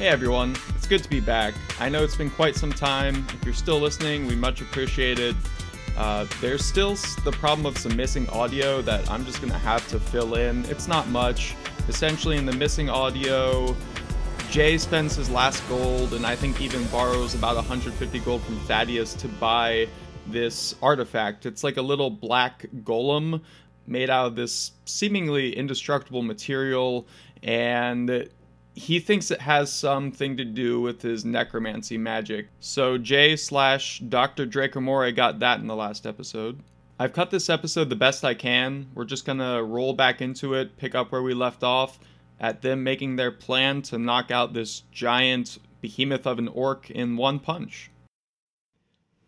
Hey everyone, it's good to be back. I know it's been quite some time. If you're still listening, we much appreciate it. Uh, there's still the problem of some missing audio that I'm just gonna have to fill in. It's not much. Essentially, in the missing audio, Jay spends his last gold, and I think even borrows about 150 gold from Thaddeus to buy this artifact. It's like a little black golem made out of this seemingly indestructible material, and he thinks it has something to do with his necromancy magic. So Jay slash Dr. Dracomore got that in the last episode. I've cut this episode the best I can. We're just gonna roll back into it, pick up where we left off, at them making their plan to knock out this giant behemoth of an orc in one punch.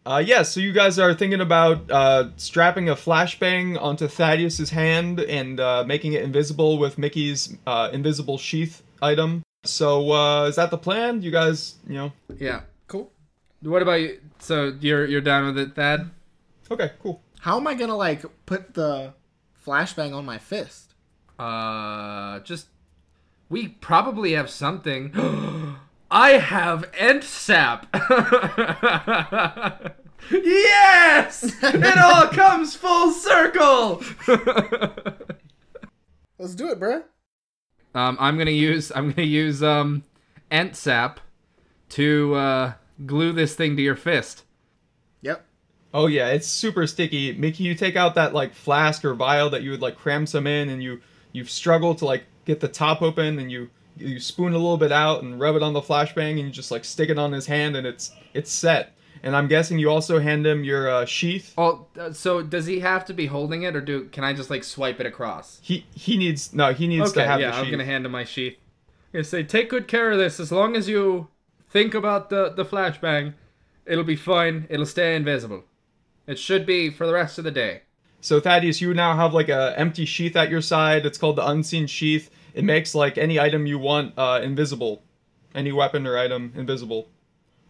Uh, yeah, so you guys are thinking about uh, strapping a flashbang onto Thaddeus's hand and uh, making it invisible with Mickey's uh, invisible sheath item. So uh, is that the plan? You guys, you know? Yeah. Cool. What about you? So you're you're down with it, Thad? Okay, cool. How am I gonna like put the flashbang on my fist? Uh, just we probably have something. I have ent sap. yes, it all comes full circle. Let's do it, bruh. Um, I'm gonna use I'm gonna use um ent sap to uh, glue this thing to your fist. Yep. Oh yeah, it's super sticky. Mickey, you take out that like flask or vial that you would like cram some in, and you you struggle to like get the top open, and you you spoon a little bit out and rub it on the flashbang, and you just like stick it on his hand, and it's it's set. And I'm guessing you also hand him your uh, sheath. Oh, uh, so does he have to be holding it, or do can I just like swipe it across? He he needs no, he needs Okay, to have yeah, the I'm gonna hand him my sheath. I'm gonna say, take good care of this. As long as you think about the the flashbang, it'll be fine. It'll stay invisible. It should be for the rest of the day. So Thaddeus, you now have like a empty sheath at your side. It's called the unseen sheath. It makes like any item you want uh, invisible, any weapon or item invisible,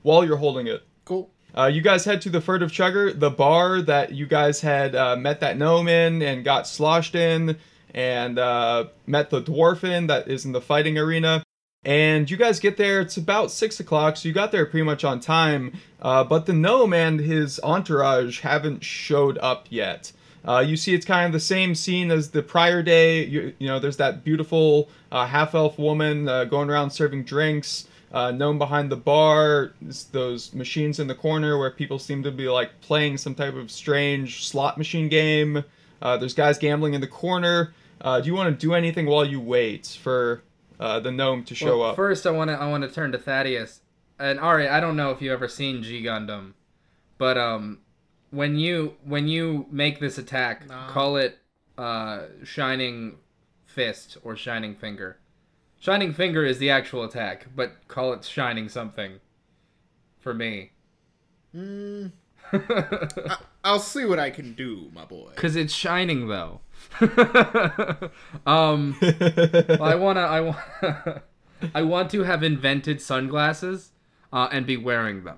while you're holding it. Cool. Uh, you guys head to the Furtive Chugger, the bar that you guys had uh, met that gnome in and got sloshed in, and uh, met the dwarf in that is in the fighting arena. And you guys get there, it's about 6 o'clock, so you got there pretty much on time. Uh, but the gnome and his entourage haven't showed up yet. Uh, you see, it's kind of the same scene as the prior day. You, you know, there's that beautiful uh, half elf woman going around serving drinks uh, gnome behind the bar, those machines in the corner where people seem to be like playing some type of strange slot machine game. Uh, there's guys gambling in the corner. Uh, do you want to do anything while you wait for uh, the gnome to show Well, up? First, I want to I want to turn to Thaddeus. And Ari, I don't know if you've ever seen G Gundam, but um, when you when you make this attack, Nah. call it uh, Shining Fist or Shining Finger. Shining Finger is the actual attack, but call it Shining something. For me. Mm, I'll see what I can do, my boy. Cause it's shining though. um, well, I wanna, I want, I want to have invented sunglasses, uh, and be wearing them.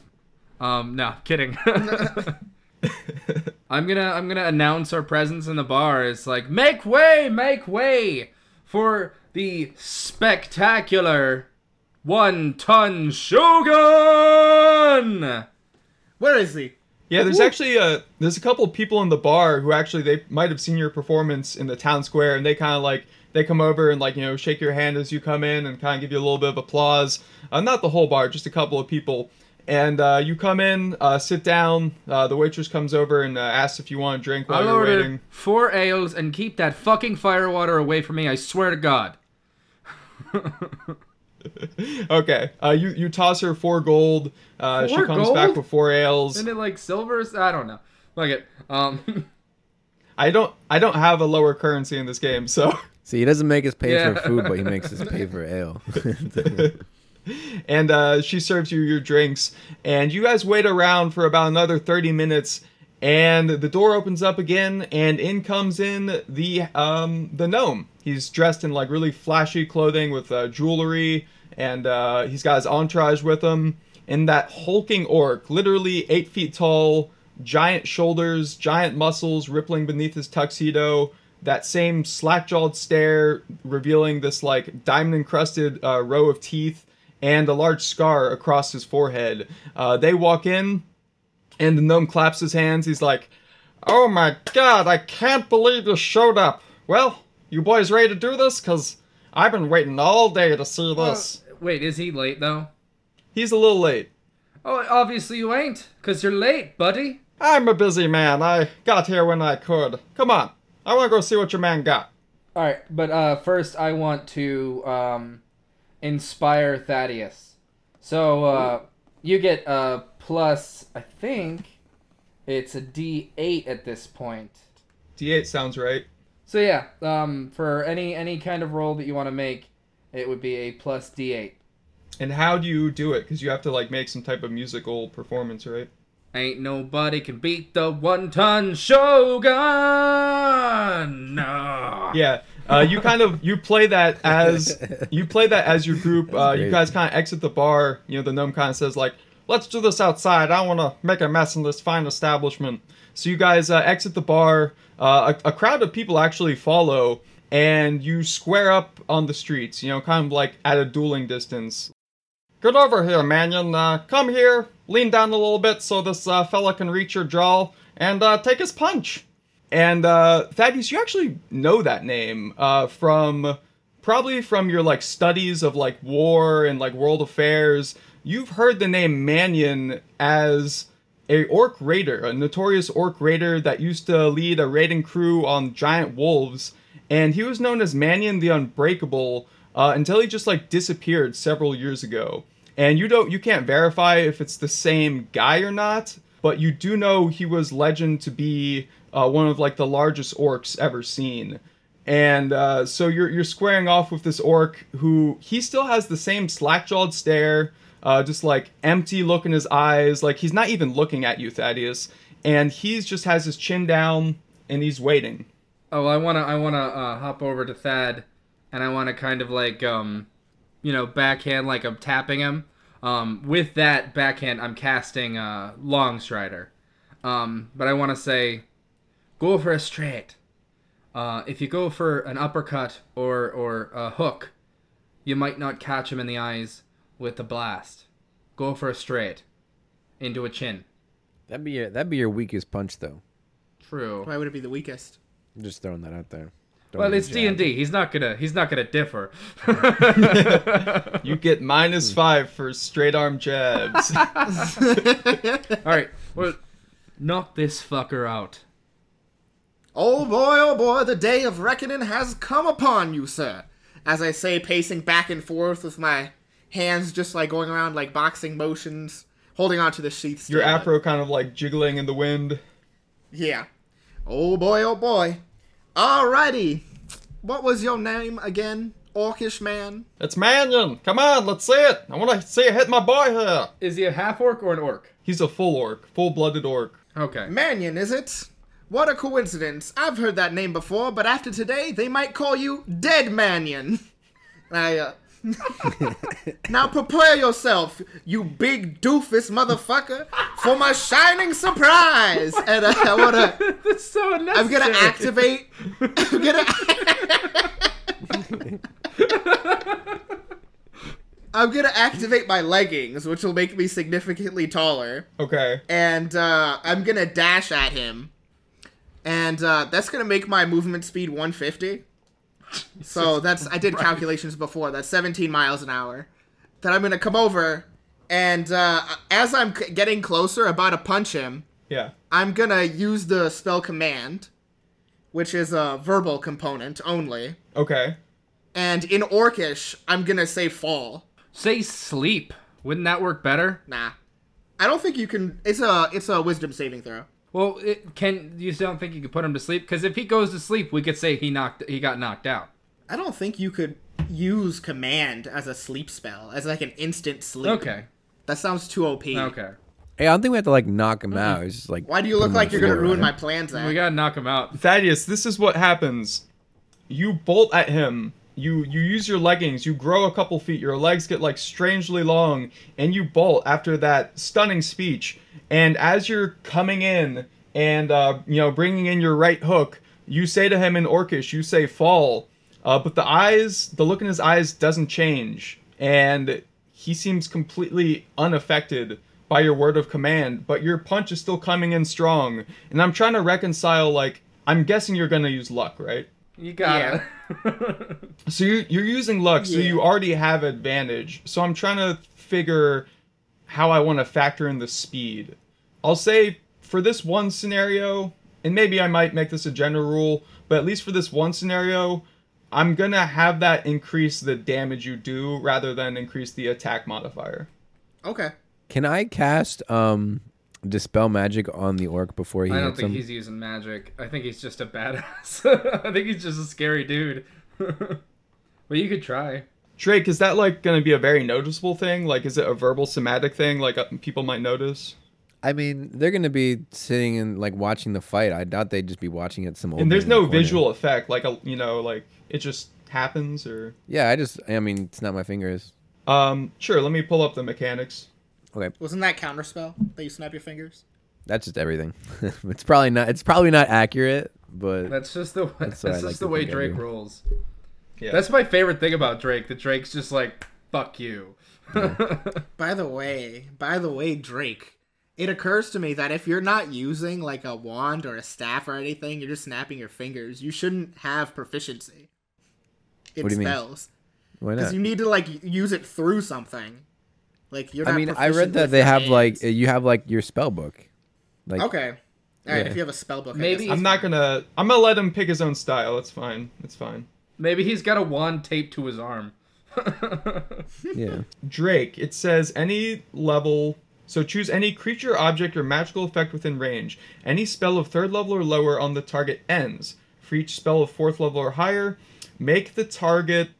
Um, no, kidding. I'm gonna, I'm gonna announce our presence in the bar. It's like, make way, make way for the spectacular one-ton shogun. Where is he? Yeah, there's actually a there's a couple of people in the bar who actually they might have seen your performance in the town square, and they kind of like they come over and like you know shake your hand as you come in and kind of give you a little bit of applause. Uh, not the whole bar, just a couple of people. And uh, you come in, uh, sit down. Uh, the waitress comes over and uh, asks if you want a drink while I'll you're order waiting. four ales and keep that fucking firewater away from me. I swear to God. Okay, uh, you you toss her four gold. Uh, she Four comes back with four ales. Isn't it like silvers? I don't know. Look it. Um, I don't I don't have a lower currency in this game, so. See, he doesn't make us pay Yeah. for food, but he makes us pay for ale. and uh, she serves you your drinks and you guys wait around for about another 30 minutes and the door opens up again and in comes in the um the gnome he's dressed in like really flashy clothing with uh, jewelry and uh, he's got his entourage with him and that hulking orc literally eight feet tall giant shoulders giant muscles rippling beneath his tuxedo that same slack-jawed stare revealing this like diamond encrusted uh, row of teeth and a large scar across his forehead. Uh, they walk in, and the gnome claps his hands. He's like, "Oh my god, I can't believe you showed up. Well, you boys ready to do this? Cause I've been waiting all day to see this." Wait, is he late though? He's a little late. Oh, obviously you ain't, cause you're late, buddy. I'm a busy man. I got here when I could. Come on, I want to go see what your man got. All right, but uh, first I want to um, inspire Thaddeus. So uh, you get a plus. I think it's a D eight at this point. D8 sounds right. So yeah, um, for any any kind of roll that you want to make, it would be a plus D eight. And how do you do it? Because you have to like make some type of musical performance, right? Ain't nobody can beat the one ton shogun. No. Yeah. Uh, you kind of you play that as you play that as your group. Uh, you guys kind of exit the bar. You know, the gnome kind of says like, "Let's do this outside. I want to make a mess in this fine establishment." So you guys uh, exit the bar. Uh, a, a crowd of people actually follow, and you square up on the streets. You know, kind of like at a dueling distance. Get over here, Mannion. Uh, come here. Lean down a little bit so this uh, fella can reach your jaw and uh, take his punch. And uh, Thaddeus, you actually know that name uh, from probably from your like studies of like war and like world affairs. You've heard the name Mannion as a orc raider, a notorious orc raider that used to lead a raiding crew on giant wolves, and he was known as Mannion the Unbreakable uh, until he just like disappeared several years ago. And you don't, you can't verify if it's the same guy or not, but you do know he was legend to be uh, one of like the largest orcs ever seen. And uh, so you're you're squaring off with this orc who he still has the same slack-jawed stare, uh, just like empty look in his eyes, like he's not even looking at you, Thaddeus. And he's just has his chin down and he's waiting. Oh, I wanna I wanna uh, hop over to Thad, and I wanna kind of like um, you know, backhand like I'm tapping him. Um, with that backhand, I'm casting uh, Long Strider. Um, but I want to say, go for a straight. Uh, if you go for an uppercut or or a hook, you might not catch him in the eyes with the blast. Go for a straight, into a chin. That'd be your that'd be your weakest punch though. True. Why would it be the weakest? I'm just throwing that out there. Don't Well, it's D and D. He's not gonna. He's not gonna differ. You get minus five for straight arm jabs. All right. Well, knock this fucker out. Oh boy, oh boy, the day of reckoning has come upon you, sir. As I say, pacing back and forth with my hands just like going around like boxing motions, holding onto the sheath. Your stand. afro kind of like jiggling in the wind. Yeah. Oh boy, oh boy. Alrighty. What was your name again, Orcish man? It's Mannion. Come on, let's see it. I want to see you hit my boy here. Is he a half orc or an orc? He's a full orc, full-blooded orc. Okay. Mannion, is it? What a coincidence. I've heard that name before, but after today, they might call you Dead Mannion. I, uh... now prepare yourself, you big doofus motherfucker, for my shining surprise. And uh, I wanna, That's so unnecessary. I'm gonna activate. I'm gonna. I'm gonna activate my leggings, which will make me significantly taller Okay. and uh, I'm gonna dash at him, and uh, that's gonna make my movement speed 150. So that's I did calculations before. That's 17 miles an hour. Then I'm gonna come over, and uh, as I'm c- getting closer, about to punch him, Yeah. I'm gonna use the spell command, which is a verbal component only. Okay. And in Orcish, I'm gonna say fall. Say sleep. Wouldn't that work better? Nah, I don't think you can. It's a it's a wisdom saving throw. Well, it, can you don't think you could put him to sleep? Because if he goes to sleep, we could say he knocked. He got knocked out. I don't think you could use command as a sleep spell, as like an instant sleep. Okay. That sounds too OP. Okay. Hey, I don't think we have to like knock him out. It's just like Why do you look like you're gonna ruin my plans, Zach? We gotta knock him out. Thaddeus, this is what happens. You bolt at him. You you use your leggings. You grow a couple feet. Your legs get like strangely long, and you bolt after that stunning speech. And as you're coming in and uh, you know bringing in your right hook, you say to him in Orcish, you say "fall," uh, but the eyes, the look in his eyes doesn't change, and he seems completely unaffected by your word of command, but your punch is still coming in strong. And I'm trying to reconcile, like, I'm guessing you're gonna use luck, right? You gotta. So you're, you're using luck, so Yeah. you already have advantage. So I'm trying to figure how I want to factor in the speed. I'll say for this one scenario, and maybe I might make this a general rule, but at least for this one scenario, I'm gonna have that increase the damage you do rather than increase the attack modifier. Okay. Can I cast um dispel magic on the orc before he I don't hits think him? he's using magic. I think he's just a badass. I think he's just a scary dude. but you could try. Drake, is that like gonna be a very noticeable thing? Like, is it a verbal somatic thing? Like uh, people might notice? I mean, they're gonna be sitting and like watching the fight. I doubt they'd just be watching it some old. And there's man in the no visual effect, like a you know, like it just happens or. Yeah, I just. I mean, it's not my fingers. Um, sure. Let me pull up the mechanics. Okay, Wasn't that counterspell that you snap your fingers? that's just everything. it's probably not. It's probably not accurate, but That's just the That's that's, just like the way Drake rolls. Yeah. That's my favorite thing about Drake. That Drake's just like fuck you. By the way, by the way, Drake, it occurs to me that if you're not using like a wand or a staff or anything, you're just snapping your fingers. You shouldn't have proficiency in What do you mean? spells why because you need to like use it through something. Like you're. I mean, I read that they your have like you have like your spell book. Like Okay. All right. Yeah. If you have a spell book, I Maybe- guess I'm not gonna. I'm gonna let him pick his own style. It's fine. It's fine. Maybe he's got a wand taped to his arm. yeah. Drake. It says any level. So choose any creature, object, or magical effect within range. Any spell of third level or lower on the target ends. For each spell of fourth level or higher, make the target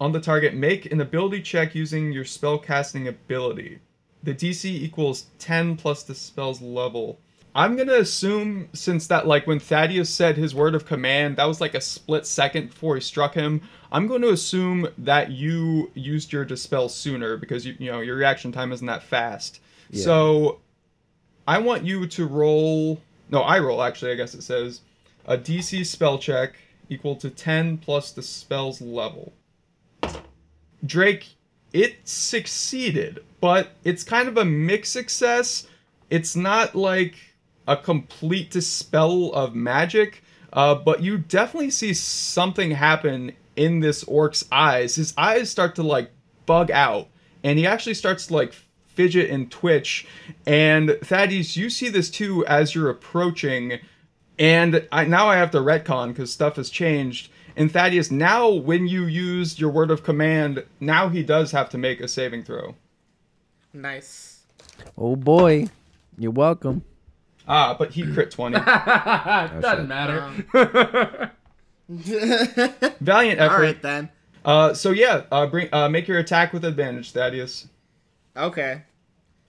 on the target make an ability check using your spell casting ability. The DC equals 10 plus the spell's level. I'm gonna assume since that like when Thaddeus said his word of command, that was like a split second before he struck him. I'm going to assume that you used your dispel sooner because you you know your reaction time isn't that fast. Yeah. So I want you to roll no, I roll actually, I guess it says a DC spell check equal to 10 plus the spell's level. Drake, it succeeded, but it's kind of a mixed success. It's not like a complete dispel of magic, uh, but you definitely see something happen in this orc's eyes. His eyes start to like bug out, and he actually starts to like fidget and twitch. And Thaddeus, you see this too as you're approaching. And I, now I have to retcon because stuff has changed. And Thaddeus, now when you use your word of command, now he does have to make a saving throw. Nice. Oh boy, you're welcome. Ah, but he crit 20. Doesn't shit. matter. Valiant effort. right then. Uh, so yeah, uh, bring uh, make your attack with advantage, Thaddeus. Okay.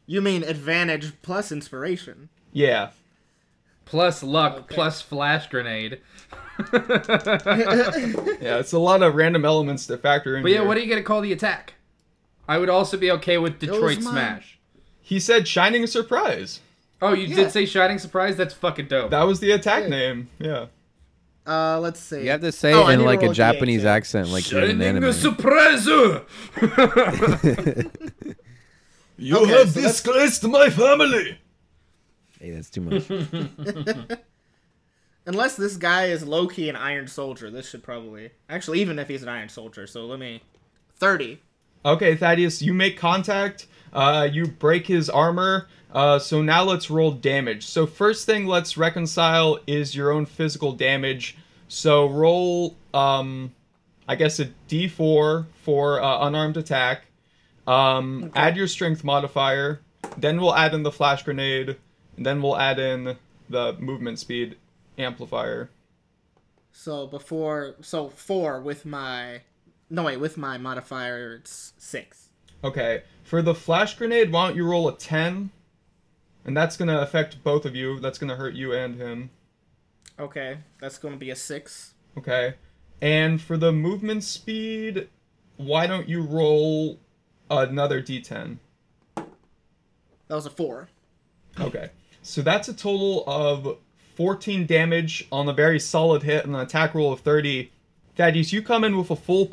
You mean advantage plus inspiration? Yeah. Plus luck, Okay. plus flash grenade. Yeah, it's a lot of random elements to factor in. But yeah, here. what are you gonna call the attack? I would also be okay with Detroit mine. Smash. He said Shining Surprise. Oh, you Yeah. did say Shining Surprise? That's fucking dope. That was the attack Yeah. name. Yeah. Uh, let's see. You have to say Oh, it in like a Japanese D8, accent, like you're in an Shining anime. Surprise! You Okay, have so that's- disgraced my family. Hey, that's too much. Unless this guy is low key an Iron Soldier, this should probably actually even if he's an Iron Soldier. So let me thirty. Okay, Thaddeus, you make contact. Uh, you break his armor. Uh, so now let's roll damage. So first thing let's reconcile is your own physical damage. So roll, um, I guess a D4 for uh, unarmed attack. Um, Add your strength modifier. Then we'll add in the flash grenade. Then we'll add in the movement speed amplifier. So before, so four with my, no wait, with my modifier it's six. Okay, for the flash grenade, why don't you roll a 10? And that's gonna affect both of you. That's gonna hurt you and him. Okay, that's going to be a six. Okay. And for the movement speed, why don't you roll another d10? That was a four. Okay. So that's a total of 14 damage on a very solid hit and an attack roll of 30. Thaddeus, you come in with a full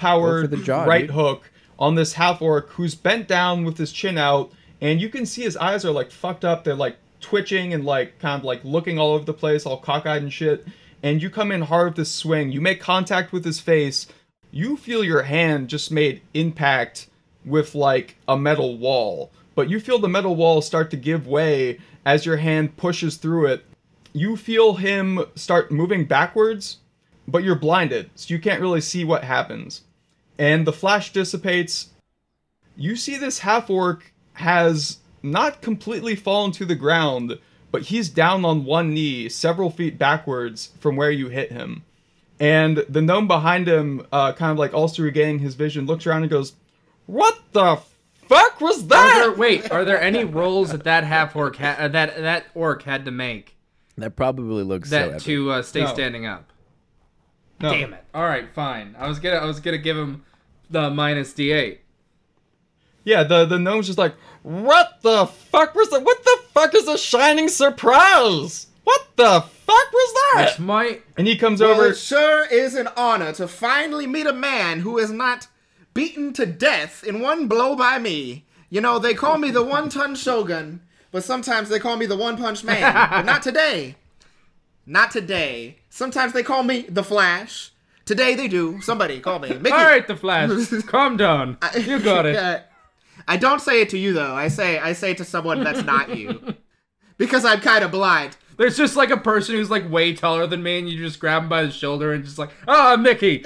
jaw, right dude. hook, on this half orc who's bent down with his chin out, and you can see his eyes are like fucked up. They're like twitching and like kind of like looking all over the place, all cockeyed and shit. And you come in hard with this swing. You make contact with his face. You feel your hand just made impact with like a metal wall, but you feel the metal wall start to give way as your hand pushes through it. You feel him start moving backwards, but you're blinded, so you can't really see what happens. And the flash dissipates. You see this half orc has not completely fallen to the ground, but he's down on one knee, several feet backwards from where you hit him. And the gnome behind him, uh, kind of like also regaining his vision, looks around and goes, "What the fuck was Are that?" there, wait, are there any rolls that that half orc ha- uh, that that orc had to make That probably looks so that epic. to uh, stay No. standing up? No. Damn it! All right, fine. I was gonna I was gonna give him the minus d8. Yeah, the the gnome's just like, "What the fuck was that? What the fuck is a shining surprise? What the fuck was that?" Which might And he comes Well, over. it sure is an honor to finally meet a man who is not beaten to death in one blow by me. You know, they call me the one ton shogun, but sometimes they call me the one punch man. but not today. Not today. Sometimes they call me the Flash. Today they do. Somebody call me. Mickey. All right, the Flash. Calm down. You got it. Uh, I don't say it to you though. I say I say it to someone that's not you. Because I'm kind of blind. There's just like a person who's like way taller than me, and you just grab him by the shoulder and just like, ah, Mickey.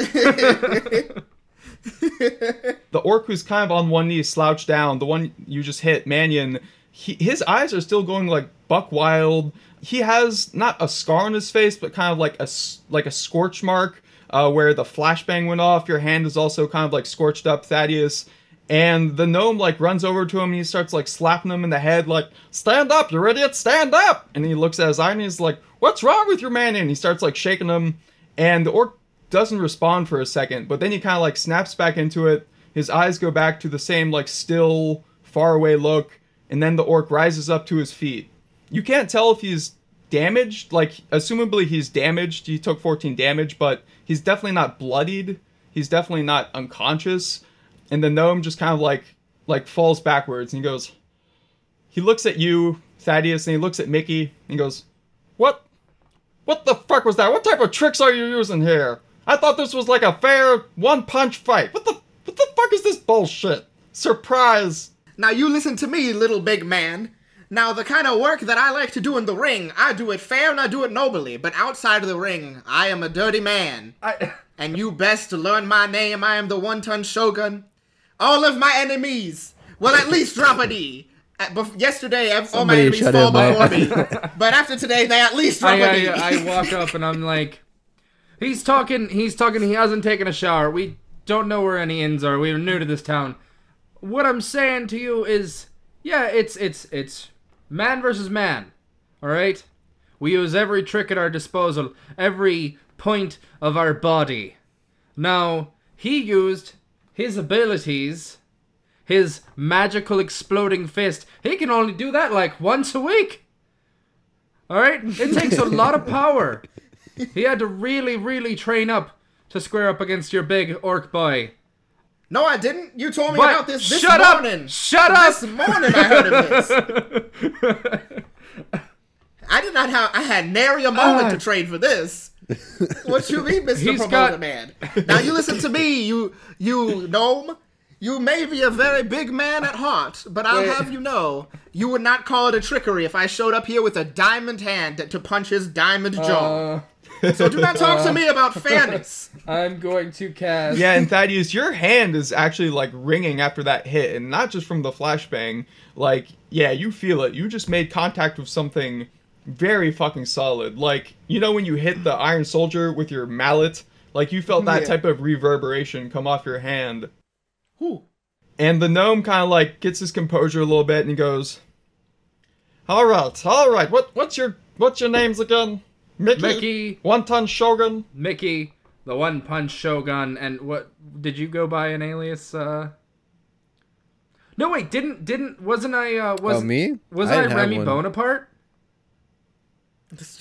the orc who's kind of on one knee slouched down. The one you just hit Mannion he, his eyes are still going like buck wild. He has not a scar on his face but kind of like a like a scorch mark uh, where the flashbang went off. Your hand is also kind of like scorched up thaddeus. And the gnome like runs over to him and he starts like slapping him in the head like stand up you idiot stand up! And he looks at his eye and he's like what's wrong with your man and he starts like shaking him. And the orc doesn't respond for a second, but then he kind of like snaps back into it. His eyes go back to the same like still, far away look, and then the orc rises up to his feet. You can't tell if he's damaged. Like, assumably he's damaged. He took 14 damage, but he's definitely not bloodied. He's definitely not unconscious. And the gnome just kind of like like falls backwards and he goes. He looks at you, Thaddeus, and he looks at Mickey and goes, "What? What the fuck was that? What type of tricks are you using here? I thought this was like a fair one punch fight. What the what the fuck is this bullshit? Surprise! Now you listen to me, little big man. Now the kind of work that I like to do in the ring, I do it fair and I do it nobly. But outside of the ring, I am a dirty man. I, And you best to learn my name. I am the one-ton shogun. All of my enemies will at least drop a D. Uh, bef- yesterday, ev- all my enemies fall before me. But after today, they at least drop a I, D. I, I walk up and I'm like, he's talking, he's talking, he hasn't taken a shower. We don't know where any inns are. We're new to this town. What I'm saying to you is, yeah, it's, it's, it's man versus man. All right? We use every trick at our disposal, every point of our body. Now, he used his abilities, his magical exploding fist. He can only do that like once a week. All right? It takes a lot of power. He had to really, really train up to square up against your big orc boy. no, I didn't. You told me But about this this shut up! morning. Shut up! This morning I heard of this. I did not have. I had nary a moment Ah. to train for this. What you mean, Mister Promoter got- Man? Now you listen to me, you you gnome. You may be a very big man at heart, but I'll Wait. have you know, you would not call it a trickery if I showed up here with a diamond hand to punch his diamond jaw. Uh, so do not talk to me about fairness. I'm going to cast. Yeah, and Thaddeus, your hand is actually like ringing after that hit, and not just from the flashbang. Like, yeah, you feel it. You just made contact with something very fucking solid. Like, you know when you hit the Iron Soldier with your mallet? Like you felt that Yeah. type of reverberation come off your hand. Whew. And the gnome kind of like gets his composure a little bit and he goes, "All right, all right. What what's your what's your names again? Mickey, Mickey. One Ton Shogun. Mickey, the one punch shogun, and what did you go by an alias? Uh... No, wait, didn't didn't wasn't I? Uh, was Oh, me? Was I I, Remy one. Bonaparte?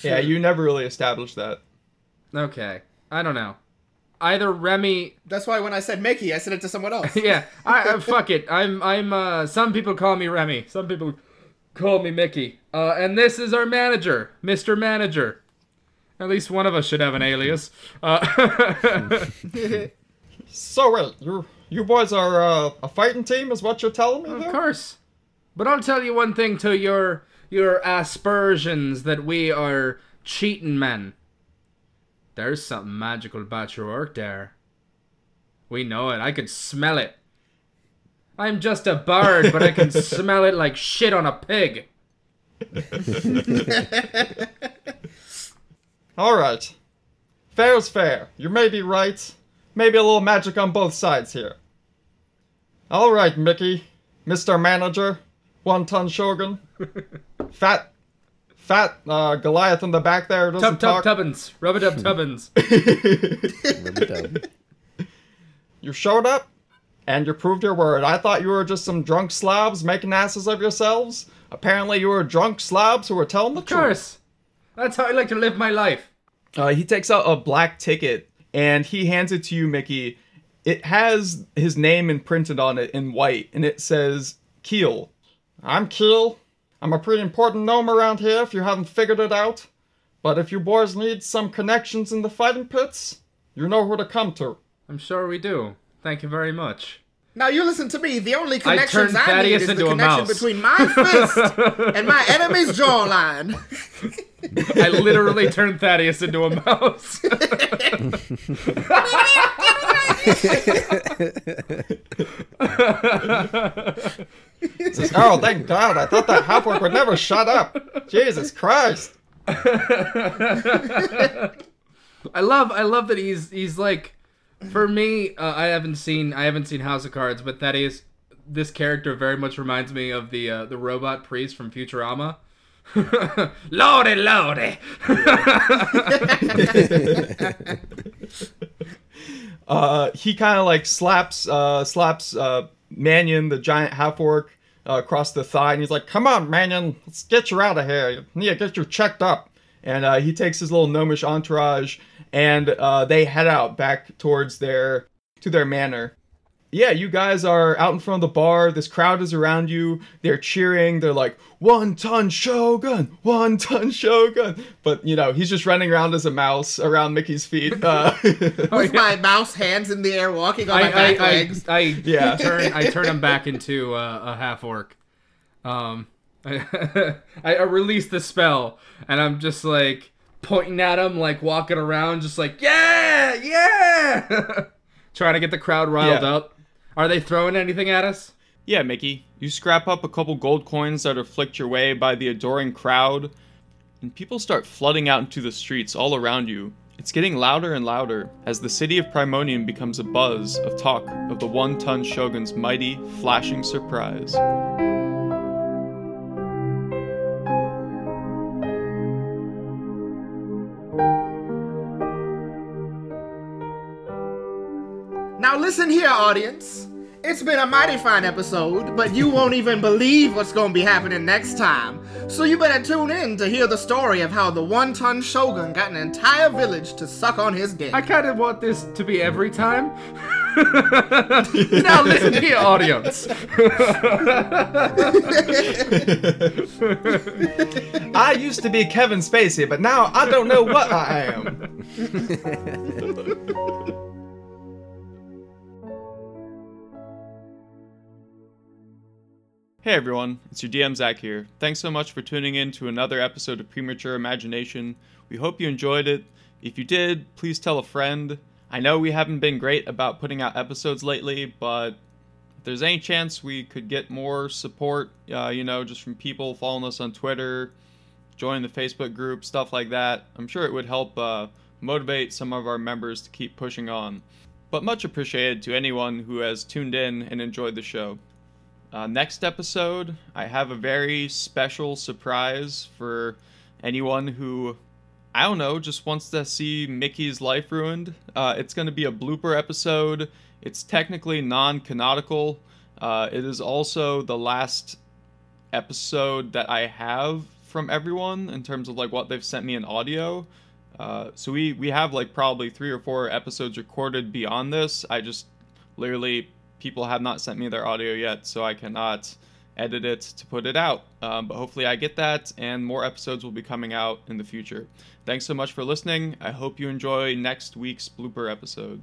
Yeah, you never really established that. Okay, I don't know. either Remy. That's why when I said Mickey, I said it to someone else. Yeah, I uh, fuck it. I'm I'm. Uh, some people call me Remy. Some people call me Mickey. Uh, and this is our manager, Mr. Manager. At least one of us should have an alias. Uh, So wait, you you boys are uh, a fighting team, is what you're telling me? of there? course. But I'll tell you one thing to your your aspersions that we are cheating men. There's something magical about your work there. We know it. I can smell it. I'm just a bird, but I can smell it like shit on a pig. All right, fair's fair. You may be right. Maybe a little magic on both sides here. All right, Mickey, Mr. Manager, one ton shogun, fat, fat uh, Goliath in the back there doesn't Tub tub talk. tubbins. Rub a dub tubbins. You showed up, and you proved your word. I thought you were just some drunk slobs making asses of yourselves. Apparently, you were drunk slobs who were telling the Of truth. course. That's how I like to live my life. Uh, he takes out a black ticket and he hands it to you, Mickey. It has his name imprinted on it in white, and it says Keel. I'm Keel. I'm a pretty important gnome around here if you haven't figured it out. But if you boys need some connections in the fighting pits, you know who to come to. I'm sure we do. Thank you very much. Now you listen to me. The only connections turned I, need is the connection mouse. between my fist and my enemy's jawline. I literally turned Thaddeus into a mouse. Says, oh, thank God! I thought that half would never shut up. Jesus Christ! I love I love that he's he's like for me uh, I haven't seen I haven't seen House of Cards but that is this character very much reminds me of the uh, the robot priest from Futurama. lordy lordy. uh, he kind of like slaps uh, slaps uh, Mannion, the giant half orc, uh, across the thigh, and he's like, "Come on, Mannion, let's get you out of here. Need get you checked up." And uh, he takes his little gnomish entourage, and uh, they head out back towards their to their manor. Yeah, you guys are out in front of the bar. This crowd is around you. They're cheering. They're like, "One ton shogun, one ton shogun." But you know, he's just running around as a mouse around Mickey's feet. Uh, With my mouse hands in the air, walking on my I I, back I, legs. I Yeah. turn I turn him back into uh, a half orc. Um, I, I release the spell, and I'm just like pointing at him, like walking around, just like yeah, yeah, trying to get the crowd riled Yeah. up. Are they throwing anything at us? Yeah, Mickey. You scrap up a couple gold coins that are flicked your way by the adoring crowd, and people start flooding out into the streets all around you. It's getting louder and louder as the city of Primonium becomes a buzz of talk of the one ton shogun's mighty, flashing surprise. Listen here, audience. It's been a mighty fine episode, but you won't even believe what's gonna be happening next time. So you better tune in to hear the story of how the one-ton shogun got an entire village to suck on his dick. I kind of want this to be every time. now listen here, audience. I used to be Kevin Spacey, but now I don't know what I am. Hey everyone, it's your DM Zach here. Thanks so much for tuning in to another episode of Premature Imagination. We hope you enjoyed it. If you did, please tell a friend. I know we haven't been great about putting out episodes lately, but if there's any chance we could get more support, uh, you know, just from people following us on Twitter, joining the Facebook group, stuff like that, I'm sure it would help uh, motivate some of our members to keep pushing on. But much appreciated to anyone who has tuned in and enjoyed the show. Uh, next episode, I have a very special surprise for anyone who, I don't know, just wants to see Mickey's life ruined. Uh, it's going to be a blooper episode. It's technically non canonical. Uh, it is also the last episode that I have from everyone in terms of like what they've sent me in audio. Uh, so we we have like probably three or four episodes recorded beyond this. I just literally people have not sent me their audio yet, so I cannot edit it to put it out. Um, but hopefully I get that, and more episodes will be coming out in the future. Thanks so much for listening. I hope you enjoy next week's blooper episode.